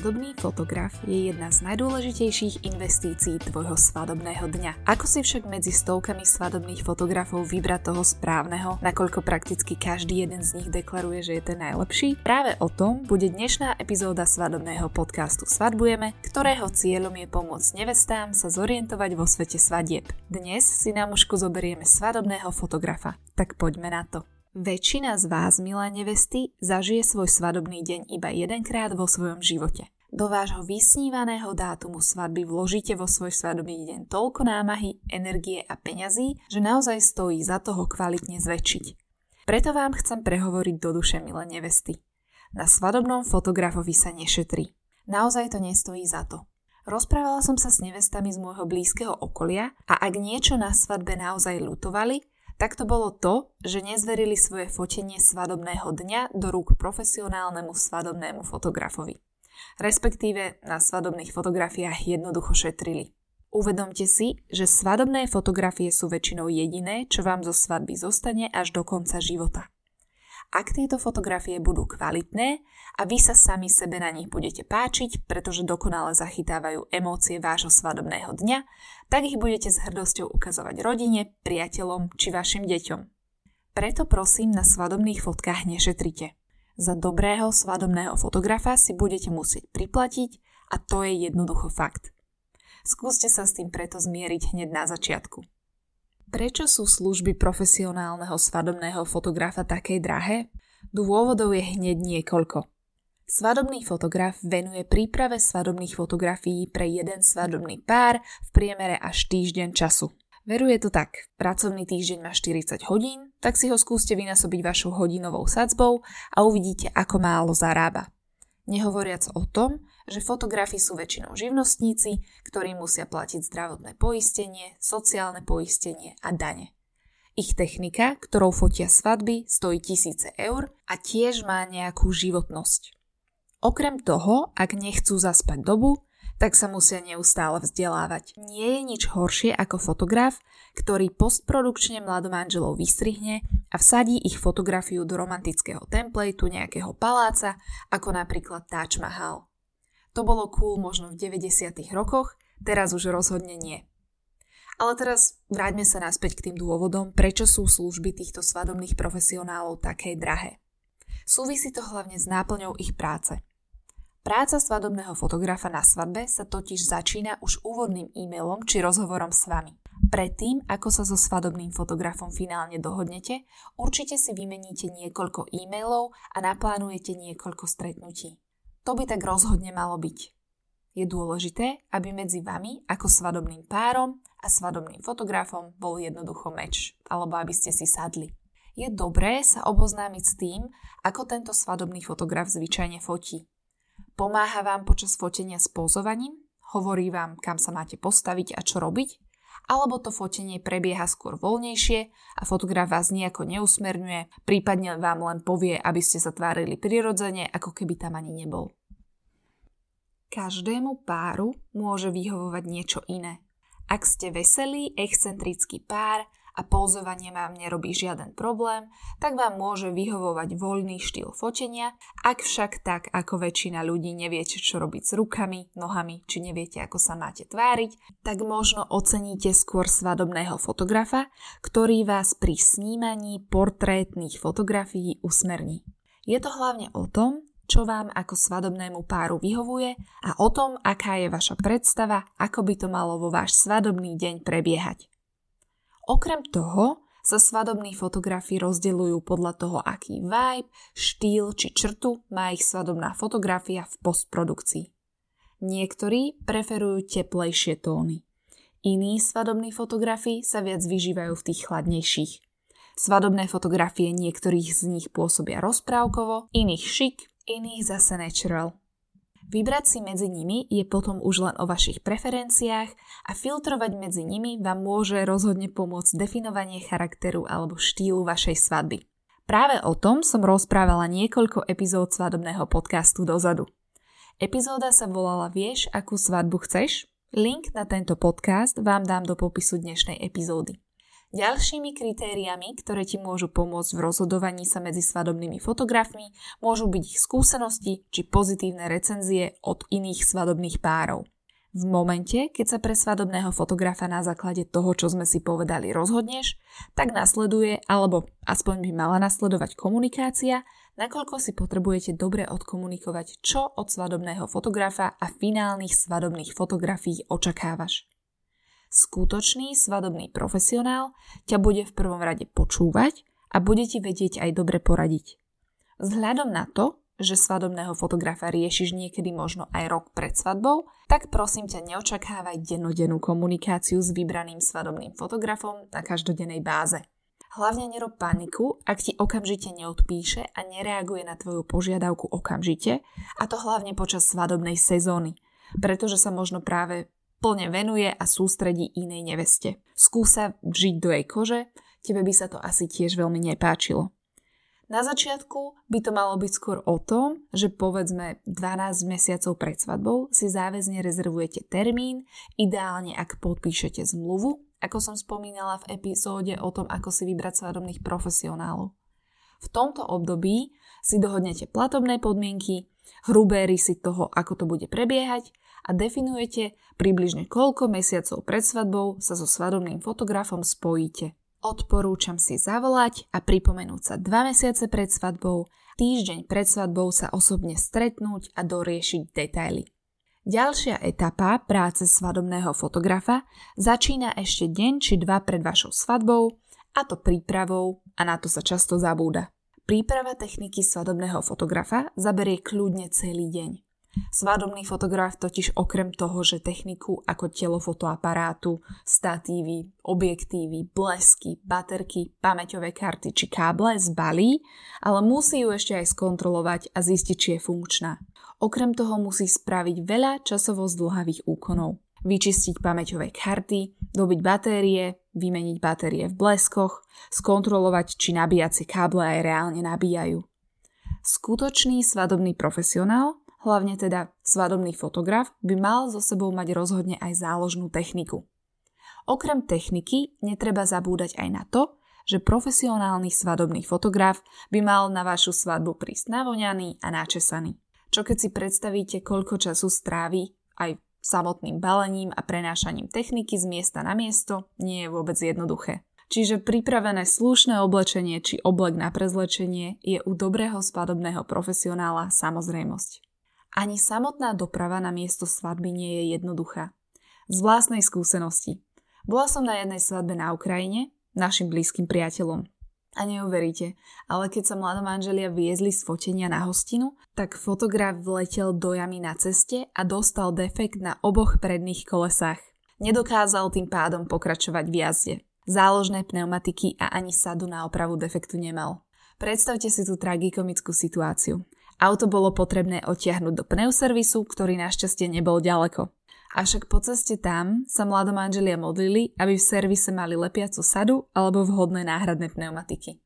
Svadobný fotograf je jedna z najdôležitejších investícií tvojho svadobného dňa. Ako si však medzi stovkami svadobných fotografov vybrať toho správneho, nakoľko prakticky každý jeden z nich deklaruje, že je ten najlepší? Práve o tom bude dnešná epizóda svadobného podcastu Svadbujeme, ktorého cieľom je pomôcť nevestám sa zorientovať vo svete svadieb. Dnes si na mužku zoberieme svadobného fotografa, tak poďme na to. Väčšina z vás, milé nevesty, zažije svoj svadobný deň iba jedenkrát vo svojom živote. Do vášho vysnívaného dátumu svadby vložíte vo svoj svadobný deň toľko námahy, energie a peňazí, že naozaj stojí za toho kvalitne zväčšiť. Preto vám chcem prehovoriť do duše, milé nevesty. Na svadobnom fotografovi sa nešetrí. Naozaj to nestojí za to. Rozprávala som sa s nevestami z môjho blízkeho okolia a ak niečo na svadbe naozaj lutovali, tak to bolo to, že nezverili svoje fotenie svadobného dňa do rúk profesionálnemu svadobnému fotografovi. Respektíve na svadobných fotografiách jednoducho šetrili. Uvedomte si, že svadobné fotografie sú väčšinou jediné, čo vám zo svadby zostane až do konca života. Ak tieto fotografie budú kvalitné a vy sa sami sebe na nich budete páčiť, pretože dokonale zachytávajú emócie vášho svadobného dňa, tak ich budete s hrdosťou ukazovať rodine, priateľom či vašim deťom. Preto prosím na svadobných fotkách nešetrite. Za dobrého svadobného fotografa si budete musieť priplatiť a to je jednoducho fakt. Skúste sa s tým preto zmieriť hneď na začiatku. Prečo sú služby profesionálneho svadobného fotografa také drahé? Dôvodov je hneď niekoľko. Svadobný fotograf venuje príprave svadobných fotografií pre jeden svadobný pár v priemere až týždeň času. Veruje to tak, pracovný týždeň má 40 hodín, tak si ho skúste vynásobiť vašou hodinovou sadzbou a uvidíte, ako málo zarába. Nehovoriac o tom, že fotografi sú väčšinou živnostníci, ktorí musia platiť zdravotné poistenie, sociálne poistenie a dane. Ich technika, ktorou fotia svadby, stojí tisíce eur a tiež má nejakú životnosť. Okrem toho, ak nechcú zaspať dobu, tak sa musia neustále vzdelávať. Nie je nič horšie ako fotograf, ktorý postprodukčne mladomanželov vystrihne a vsadí ich fotografiu do romantického templateu nejakého paláca, ako napríklad Taj Mahal. To bolo cool možno v 90. rokoch, teraz už rozhodne nie. Ale teraz vráťme sa naspäť k tým dôvodom, prečo sú služby týchto svadobných profesionálov také drahé. Súvisí to hlavne s náplňou ich práce – Práca svadobného fotografa na svadbe sa totiž začína už úvodným e-mailom či rozhovorom s vami. Predtým, ako sa so svadobným fotografom finálne dohodnete, určite si vymeníte niekoľko e-mailov a naplánujete niekoľko stretnutí. To by tak rozhodne malo byť. Je dôležité, aby medzi vami ako svadobným párom a svadobným fotografom bol jednoducho meč, alebo aby ste si sadli. Je dobré sa oboznámiť s tým, ako tento svadobný fotograf zvyčajne fotí Pomáha vám počas fotenia s pozovaním? Hovorí vám, kam sa máte postaviť a čo robiť? Alebo to fotenie prebieha skôr voľnejšie a fotograf vás nejako neusmerňuje, prípadne vám len povie, aby ste sa tvárili prirodzene, ako keby tam ani nebol. Každému páru môže vyhovovať niečo iné. Ak ste veselý, excentrický pár a pózovanie vám nerobí žiaden problém, tak vám môže vyhovovať voľný štýl fotenia, ak však tak ako väčšina ľudí neviete, čo robiť s rukami, nohami, či neviete, ako sa máte tváriť, tak možno oceníte skôr svadobného fotografa, ktorý vás pri snímaní portrétnych fotografií usmerní. Je to hlavne o tom, čo vám ako svadobnému páru vyhovuje a o tom, aká je vaša predstava, ako by to malo vo váš svadobný deň prebiehať. Okrem toho sa svadobní fotografi rozdeľujú podľa toho, aký vibe, štýl či črtu má ich svadobná fotografia v postprodukcii. Niektorí preferujú teplejšie tóny. Iní svadobní fotografi sa viac vyžívajú v tých chladnejších. Svadobné fotografie niektorých z nich pôsobia rozprávkovo, iných šik, iných zase natural. Vybrať si medzi nimi je potom už len o vašich preferenciách a filtrovať medzi nimi vám môže rozhodne pomôcť definovanie charakteru alebo štýlu vašej svadby. Práve o tom som rozprávala niekoľko epizód svadobného podcastu dozadu. Epizóda sa volala Vieš, akú svadbu chceš? Link na tento podcast vám dám do popisu dnešnej epizódy. Ďalšími kritériami, ktoré ti môžu pomôcť v rozhodovaní sa medzi svadobnými fotografmi, môžu byť ich skúsenosti či pozitívne recenzie od iných svadobných párov. V momente, keď sa pre svadobného fotografa na základe toho, čo sme si povedali, rozhodneš, tak nasleduje, alebo aspoň by mala nasledovať komunikácia, nakoľko si potrebujete dobre odkomunikovať, čo od svadobného fotografa a finálnych svadobných fotografií očakávaš. Skutočný svadobný profesionál ťa bude v prvom rade počúvať a bude ti vedieť aj dobre poradiť. Vzhľadom na to, že svadobného fotografa riešiš niekedy možno aj rok pred svadbou, tak prosím ťa neočakávaj dennodennú komunikáciu s vybraným svadobným fotografom na každodennej báze. Hlavne nerob paniku, ak ti okamžite neodpíše a nereaguje na tvoju požiadavku okamžite, a to hlavne počas svadobnej sezóny, pretože sa možno práve plne venuje a sústredí inej neveste. Skúsa vžiť do jej kože, tebe by sa to asi tiež veľmi nepáčilo. Na začiatku by to malo byť skôr o tom, že povedzme 12 mesiacov pred svadbou si záväzne rezervujete termín, ideálne ak podpíšete zmluvu, ako som spomínala v epizóde o tom, ako si vybrať svadobných profesionálov. V tomto období si dohodnete platobné podmienky, hrubé rysy toho, ako to bude prebiehať a definujete približne koľko mesiacov pred svadbou sa so svadobným fotografom spojíte. Odporúčam si zavolať a pripomenúť sa dva mesiace pred svadbou, týždeň pred svadbou sa osobne stretnúť a doriešiť detaily. Ďalšia etapa práce svadobného fotografa začína ešte deň či dva pred vašou svadbou, a to prípravou a na to sa často zabúda. Príprava techniky svadobného fotografa zaberie kľudne celý deň. Svadobný fotograf totiž okrem toho, že techniku ako telo fotoaparátu, statívy, objektívy, blesky, baterky, pamäťové karty či káble zbalí, ale musí ju ešte aj skontrolovať a zistiť, či je funkčná. Okrem toho musí spraviť veľa časovo zdlhavých úkonov. Vyčistiť pamäťové karty, dobiť batérie, vymeniť batérie v bleskoch, skontrolovať, či nabíjacie káble aj reálne nabíjajú. Skutočný svadobný profesionál hlavne teda svadobný fotograf, by mal so sebou mať rozhodne aj záložnú techniku. Okrem techniky netreba zabúdať aj na to, že profesionálny svadobný fotograf by mal na vašu svadbu prísť navoňaný a načesaný. Čo keď si predstavíte, koľko času strávi aj samotným balením a prenášaním techniky z miesta na miesto, nie je vôbec jednoduché. Čiže pripravené slušné oblečenie či oblek na prezlečenie je u dobrého svadobného profesionála samozrejmosť. Ani samotná doprava na miesto svadby nie je jednoduchá. Z vlastnej skúsenosti. Bola som na jednej svadbe na Ukrajine, našim blízkym priateľom. A neuveríte, ale keď sa mladomanželia viezli z fotenia na hostinu, tak fotograf vletel do jamy na ceste a dostal defekt na oboch predných kolesách. Nedokázal tým pádom pokračovať v jazde. Záložné pneumatiky a ani sadu na opravu defektu nemal. Predstavte si tú tragikomickú situáciu. Auto bolo potrebné odtiahnuť do pneuservisu, ktorý našťastie nebol ďaleko. Avšak po ceste tam sa mladomanželia modlili, aby v servise mali lepiacu sadu alebo vhodné náhradné pneumatiky.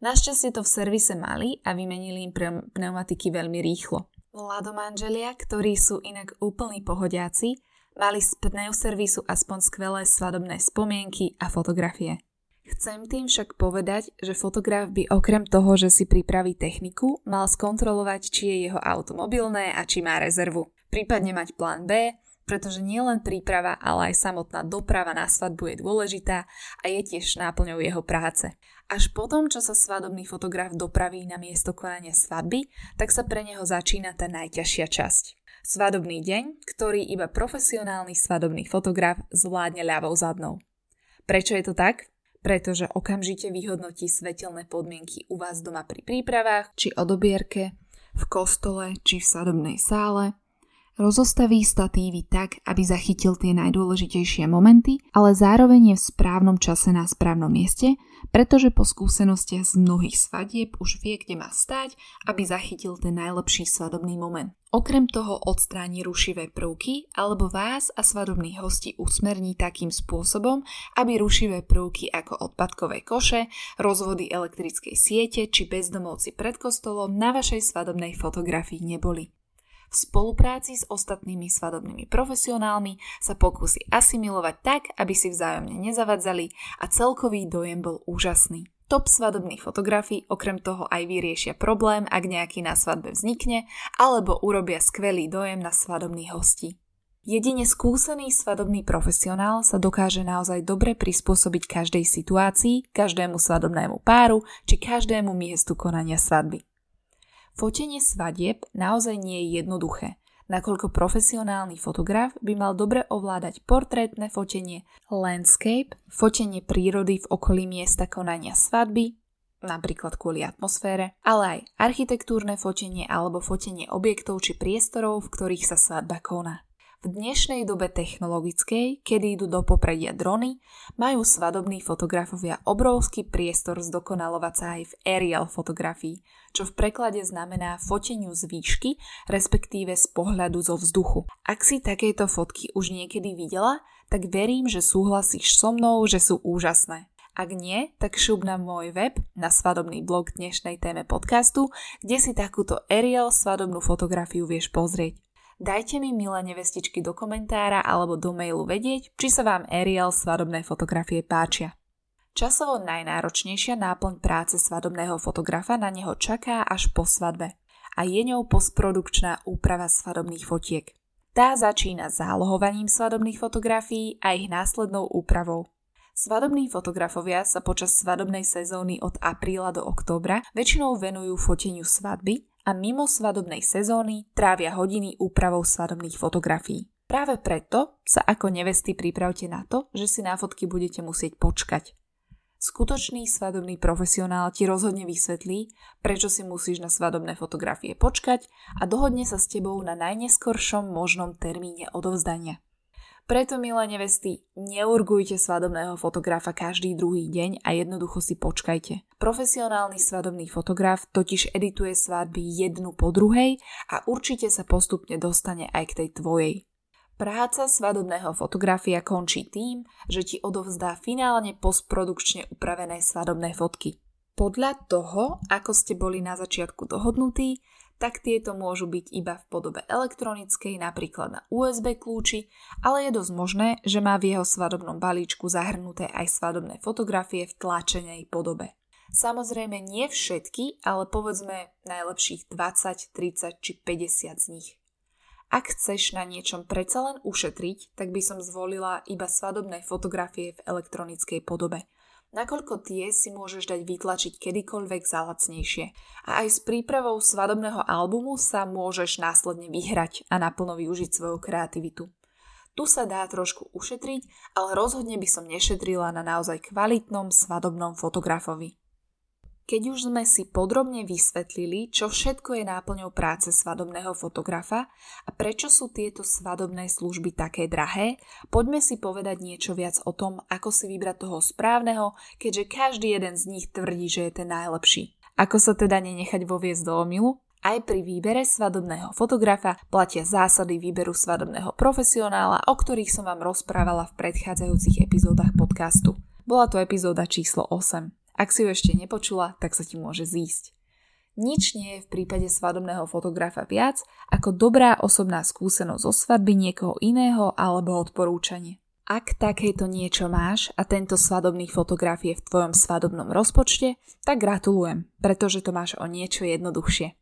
Našťastie to v servise mali a vymenili im pneumatiky veľmi rýchlo. Mladomanželia, ktorí sú inak úplní pohodiaci, mali z pneuservisu aspoň skvelé svadobné spomienky a fotografie. Chcem tým však povedať, že fotograf by okrem toho, že si pripraví techniku, mal skontrolovať, či je jeho auto mobilné a či má rezervu. Prípadne mať plán B, pretože nielen príprava, ale aj samotná doprava na svadbu je dôležitá a je tiež náplňou jeho práce. Až potom, čo sa svadobný fotograf dopraví na miesto konania svadby, tak sa pre neho začína tá najťažšia časť. Svadobný deň, ktorý iba profesionálny svadobný fotograf zvládne ľavou zadnou. Prečo je to tak? Pretože okamžite vyhodnotí svetelné podmienky u vás doma pri prípravách, či odobierke, v kostole, či v sadobnej sále, rozostaví statívy tak, aby zachytil tie najdôležitejšie momenty, ale zároveň je v správnom čase na správnom mieste, pretože po skúsenostiach z mnohých svadieb už vie, kde má stať, aby zachytil ten najlepší svadobný moment. Okrem toho odstráni rušivé prvky alebo vás a svadobných hostí usmerní takým spôsobom, aby rušivé prvky ako odpadkové koše, rozvody elektrickej siete či bezdomovci pred kostolom na vašej svadobnej fotografii neboli. V spolupráci s ostatnými svadobnými profesionálmi sa pokúsi asimilovať tak, aby si vzájomne nezavadzali a celkový dojem bol úžasný. Top svadobných fotografií okrem toho aj vyriešia problém, ak nejaký na svadbe vznikne, alebo urobia skvelý dojem na svadobných hostí. Jedine skúsený svadobný profesionál sa dokáže naozaj dobre prispôsobiť každej situácii, každému svadobnému páru či každému miestu konania svadby. Fotenie svadieb naozaj nie je jednoduché, nakoľko profesionálny fotograf by mal dobre ovládať portrétne fotenie, landscape, fotenie prírody v okolí miesta konania svadby, napríklad kvôli atmosfére, ale aj architektúrne fotenie alebo fotenie objektov či priestorov, v ktorých sa svadba koná. V dnešnej dobe technologickej, kedy idú do popredia drony, majú svadobní fotografovia obrovský priestor zdokonalovať sa aj v aerial fotografii, čo v preklade znamená foteniu z výšky, respektíve z pohľadu zo vzduchu. Ak si takéto fotky už niekedy videla, tak verím, že súhlasíš so mnou, že sú úžasné. Ak nie, tak šup na môj web, na svadobný blog dnešnej téme podcastu, kde si takúto aerial svadobnú fotografiu vieš pozrieť. Dajte mi milé nevestičky do komentára alebo do mailu vedieť, či sa vám Ariel svadobné fotografie páčia. Časovo najnáročnejšia náplň práce svadobného fotografa na neho čaká až po svadbe a je ňou postprodukčná úprava svadobných fotiek. Tá začína zálohovaním svadobných fotografií a ich následnou úpravou. Svadobní fotografovia sa počas svadobnej sezóny od apríla do októbra väčšinou venujú foteniu svadby a mimo svadobnej sezóny trávia hodiny úpravou svadobných fotografií. Práve preto sa ako nevesty pripravte na to, že si na fotky budete musieť počkať. Skutočný svadobný profesionál ti rozhodne vysvetlí, prečo si musíš na svadobné fotografie počkať a dohodne sa s tebou na najneskoršom možnom termíne odovzdania. Preto, milé nevesty, neurgujte svadobného fotografa každý druhý deň a jednoducho si počkajte. Profesionálny svadobný fotograf totiž edituje svadby jednu po druhej a určite sa postupne dostane aj k tej tvojej. Práca svadobného fotografia končí tým, že ti odovzdá finálne postprodukčne upravené svadobné fotky. Podľa toho, ako ste boli na začiatku dohodnutí, tak tieto môžu byť iba v podobe elektronickej, napríklad na USB kľúči, ale je dosť možné, že má v jeho svadobnom balíčku zahrnuté aj svadobné fotografie v tlačenej podobe. Samozrejme nie všetky, ale povedzme najlepších 20, 30 či 50 z nich. Ak chceš na niečom predsa len ušetriť, tak by som zvolila iba svadobné fotografie v elektronickej podobe – nakoľko tie si môžeš dať vytlačiť kedykoľvek za lacnejšie. A aj s prípravou svadobného albumu sa môžeš následne vyhrať a naplno využiť svoju kreativitu. Tu sa dá trošku ušetriť, ale rozhodne by som nešetrila na naozaj kvalitnom svadobnom fotografovi. Keď už sme si podrobne vysvetlili, čo všetko je náplňou práce svadobného fotografa a prečo sú tieto svadobné služby také drahé, poďme si povedať niečo viac o tom, ako si vybrať toho správneho, keďže každý jeden z nich tvrdí, že je ten najlepší. Ako sa teda nenechať voviesť do omilu? Aj pri výbere svadobného fotografa platia zásady výberu svadobného profesionála, o ktorých som vám rozprávala v predchádzajúcich epizódach podcastu. Bola to epizóda číslo 8. Ak si ju ešte nepočula, tak sa ti môže zísť. Nič nie je v prípade svadobného fotografa viac ako dobrá osobná skúsenosť zo svadby niekoho iného alebo odporúčanie. Ak takéto niečo máš a tento svadobný fotograf je v tvojom svadobnom rozpočte, tak gratulujem, pretože to máš o niečo jednoduchšie.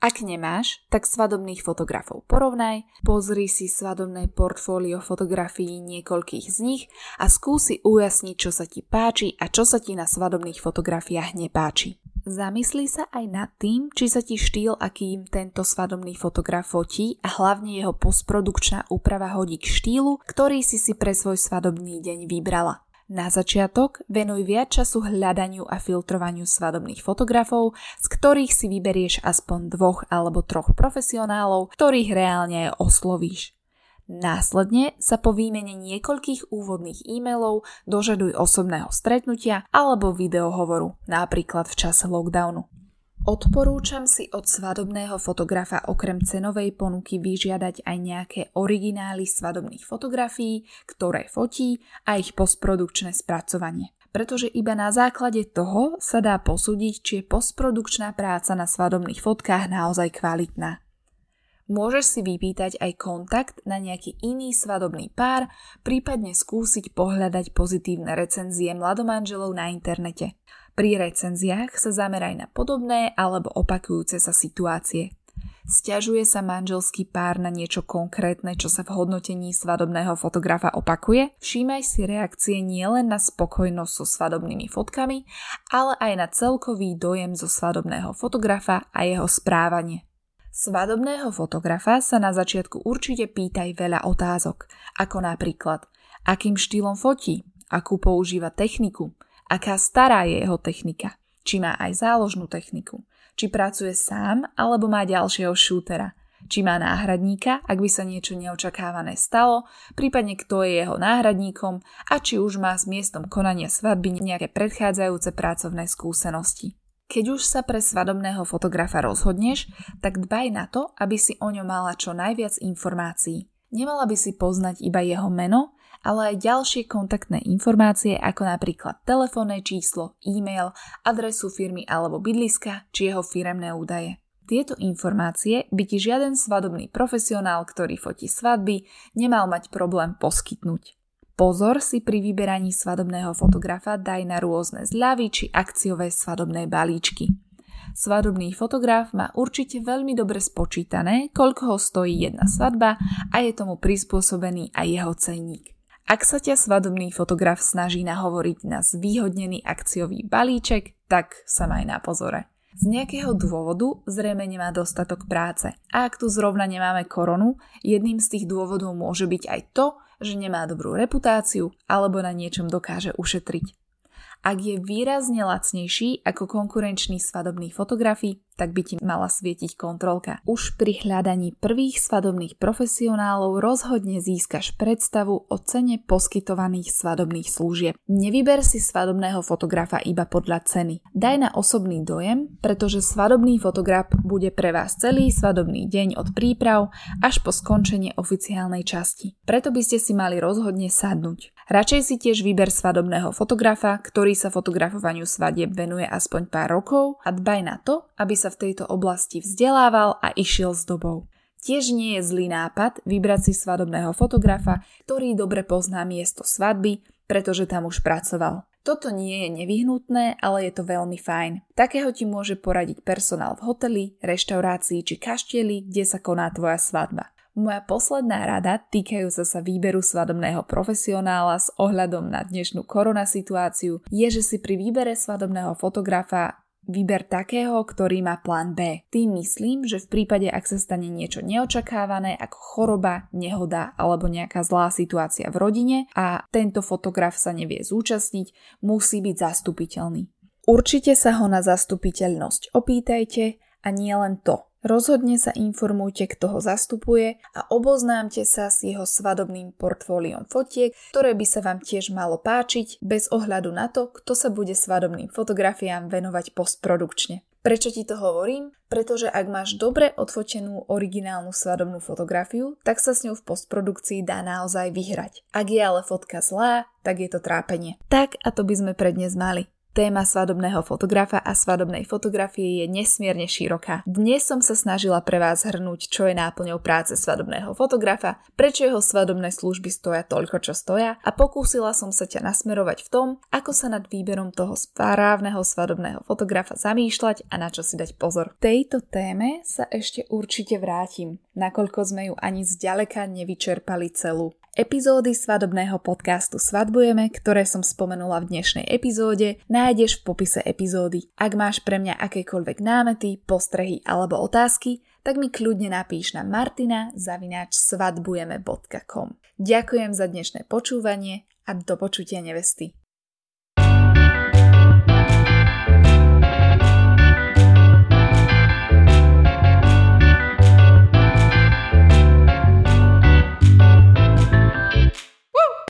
Ak nemáš, tak svadobných fotografov porovnaj, pozri si svadobné portfólio fotografií niekoľkých z nich a skúsi ujasniť, čo sa ti páči a čo sa ti na svadobných fotografiách nepáči. Zamyslí sa aj nad tým, či sa ti štýl, akým tento svadobný fotograf fotí a hlavne jeho postprodukčná úprava hodí k štýlu, ktorý si si pre svoj svadobný deň vybrala. Na začiatok venuj viac času hľadaniu a filtrovaniu svadobných fotografov, z ktorých si vyberieš aspoň dvoch alebo troch profesionálov, ktorých reálne oslovíš. Následne sa po výmene niekoľkých úvodných e-mailov dožaduj osobného stretnutia alebo videohovoru, napríklad v čase lockdownu. Odporúčam si od svadobného fotografa okrem cenovej ponuky vyžiadať aj nejaké originály svadobných fotografií, ktoré fotí a ich postprodukčné spracovanie. Pretože iba na základe toho sa dá posúdiť, či je postprodukčná práca na svadobných fotkách naozaj kvalitná. Môžeš si vypýtať aj kontakt na nejaký iný svadobný pár, prípadne skúsiť pohľadať pozitívne recenzie mladomanželov na internete. Pri recenziách sa zameraj na podobné alebo opakujúce sa situácie. Sťažuje sa manželský pár na niečo konkrétne, čo sa v hodnotení svadobného fotografa opakuje? Všímaj si reakcie nielen na spokojnosť so svadobnými fotkami, ale aj na celkový dojem zo svadobného fotografa a jeho správanie. Svadobného fotografa sa na začiatku určite pýtaj veľa otázok, ako napríklad, akým štýlom fotí, akú používa techniku, aká stará je jeho technika, či má aj záložnú techniku, či pracuje sám alebo má ďalšieho šútera, či má náhradníka, ak by sa niečo neočakávané stalo, prípadne kto je jeho náhradníkom a či už má s miestom konania svadby nejaké predchádzajúce pracovné skúsenosti. Keď už sa pre svadobného fotografa rozhodneš, tak dbaj na to, aby si o ňom mala čo najviac informácií. Nemala by si poznať iba jeho meno, ale aj ďalšie kontaktné informácie ako napríklad telefónne číslo, e-mail, adresu firmy alebo bydliska či jeho firemné údaje. Tieto informácie by ti žiaden svadobný profesionál, ktorý fotí svadby, nemal mať problém poskytnúť. Pozor si pri vyberaní svadobného fotografa daj na rôzne zľavy či akciové svadobné balíčky. Svadobný fotograf má určite veľmi dobre spočítané, koľko ho stojí jedna svadba a je tomu prispôsobený aj jeho cenník. Ak sa ťa svadobný fotograf snaží nahovoriť na zvýhodnený akciový balíček, tak sa maj na pozore. Z nejakého dôvodu zrejme nemá dostatok práce. A ak tu zrovna nemáme koronu, jedným z tých dôvodov môže byť aj to, že nemá dobrú reputáciu alebo na niečom dokáže ušetriť. Ak je výrazne lacnejší ako konkurenčný svadobný fotografii, tak by ti mala svietiť kontrolka. Už pri hľadaní prvých svadobných profesionálov rozhodne získaš predstavu o cene poskytovaných svadobných služieb. Nevyber si svadobného fotografa iba podľa ceny. Daj na osobný dojem, pretože svadobný fotograf bude pre vás celý svadobný deň od príprav až po skončenie oficiálnej časti. Preto by ste si mali rozhodne sadnúť. Radšej si tiež vyber svadobného fotografa, ktorý sa fotografovaniu svadieb venuje aspoň pár rokov a dbaj na to, aby sa v tejto oblasti vzdelával a išiel s dobou. Tiež nie je zlý nápad vybrať si svadobného fotografa, ktorý dobre pozná miesto svadby, pretože tam už pracoval. Toto nie je nevyhnutné, ale je to veľmi fajn. Takého ti môže poradiť personál v hoteli, reštaurácii či kaštieli, kde sa koná tvoja svadba. Moja posledná rada týkajúca sa výberu svadobného profesionála s ohľadom na dnešnú korona situáciu je, že si pri výbere svadobného fotografa Vyber takého, ktorý má plán B. Tým myslím, že v prípade, ak sa stane niečo neočakávané, ako choroba, nehoda alebo nejaká zlá situácia v rodine a tento fotograf sa nevie zúčastniť, musí byť zastupiteľný. Určite sa ho na zastupiteľnosť opýtajte a nie len to. Rozhodne sa informujte, kto ho zastupuje a oboznámte sa s jeho svadobným portfóliom fotiek, ktoré by sa vám tiež malo páčiť bez ohľadu na to, kto sa bude svadobným fotografiám venovať postprodukčne. Prečo ti to hovorím? Pretože ak máš dobre odfotenú originálnu svadobnú fotografiu, tak sa s ňou v postprodukcii dá naozaj vyhrať. Ak je ale fotka zlá, tak je to trápenie. Tak a to by sme pre dnes mali. Téma svadobného fotografa a svadobnej fotografie je nesmierne široká. Dnes som sa snažila pre vás hrnúť, čo je náplňou práce svadobného fotografa, prečo jeho svadobné služby stoja toľko, čo stoja a pokúsila som sa ťa nasmerovať v tom, ako sa nad výberom toho správneho svadobného fotografa zamýšľať a na čo si dať pozor. Tejto téme sa ešte určite vrátim, nakoľko sme ju ani zďaleka nevyčerpali celú. Epizódy svadobného podcastu Svadbujeme, ktoré som spomenula v dnešnej epizóde, nájdeš v popise epizódy. Ak máš pre mňa akékoľvek námety, postrehy alebo otázky, tak mi kľudne napíš na martina svadbujeme.com. Ďakujem za dnešné počúvanie a do počutia nevesty.